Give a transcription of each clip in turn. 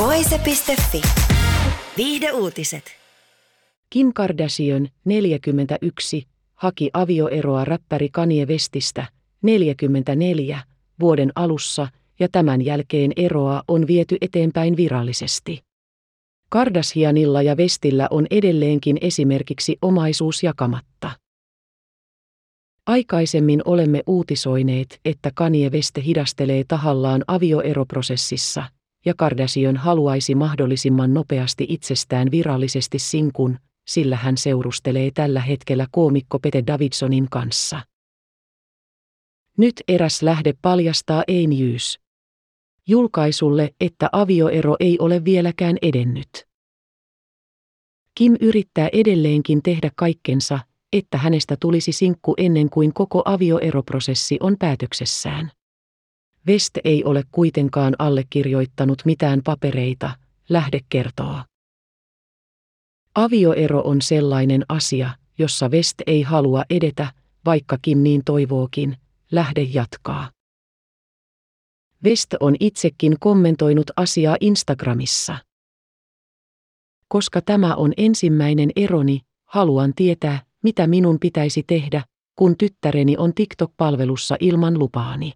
Voise.fi. Viihde uutiset. Kim Kardashian, 41, haki avioeroa räppäri Kanye Westistä, 44, vuoden alussa ja tämän jälkeen eroa on viety eteenpäin virallisesti. Kardashianilla ja Westillä on edelleenkin esimerkiksi omaisuus jakamatta. Aikaisemmin olemme uutisoineet, että Kanye West hidastelee tahallaan avioeroprosessissa, ja Kardashian haluaisi mahdollisimman nopeasti itsestään virallisesti sinkun, sillä hän seurustelee tällä hetkellä koomikko Pete Davidsonin kanssa. Nyt eräs lähde paljastaa News. Julkaisulle, että avioero ei ole vieläkään edennyt. Kim yrittää edelleenkin tehdä kaikkensa, että hänestä tulisi sinkku ennen kuin koko avioeroprosessi on päätöksessään. West ei ole kuitenkaan allekirjoittanut mitään papereita, lähde kertoo. Avioero on sellainen asia, jossa West ei halua edetä, vaikka Kim niin toivookin, lähde jatkaa. West on itsekin kommentoinut asiaa Instagramissa. Koska tämä on ensimmäinen eroni, haluan tietää, mitä minun pitäisi tehdä, kun tyttäreni on TikTok-palvelussa ilman lupaani.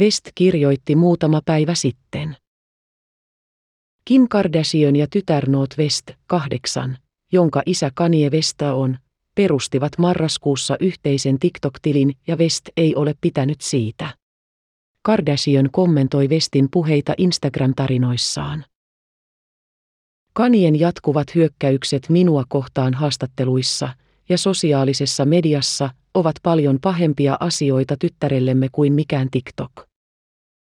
West kirjoitti muutama päivä sitten. Kim Kardashian ja tytär North West, kahdeksan, jonka isä Kanye West on, perustivat marraskuussa yhteisen TikTok-tilin ja West ei ole pitänyt siitä. Kardashian kommentoi Westin puheita Instagram-tarinoissaan. Kanien jatkuvat hyökkäykset minua kohtaan haastatteluissa ja sosiaalisessa mediassa ovat paljon pahempia asioita tyttärellemme kuin mikään TikTok.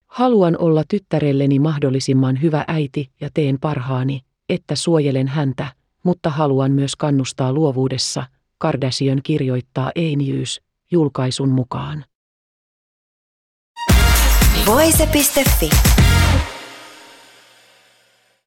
Haluan olla tyttärelleni mahdollisimman hyvä äiti ja teen parhaani, että suojelen häntä, mutta haluan myös kannustaa luovuudessa, Kardashian kirjoittaa News julkaisun mukaan. Voise.fi.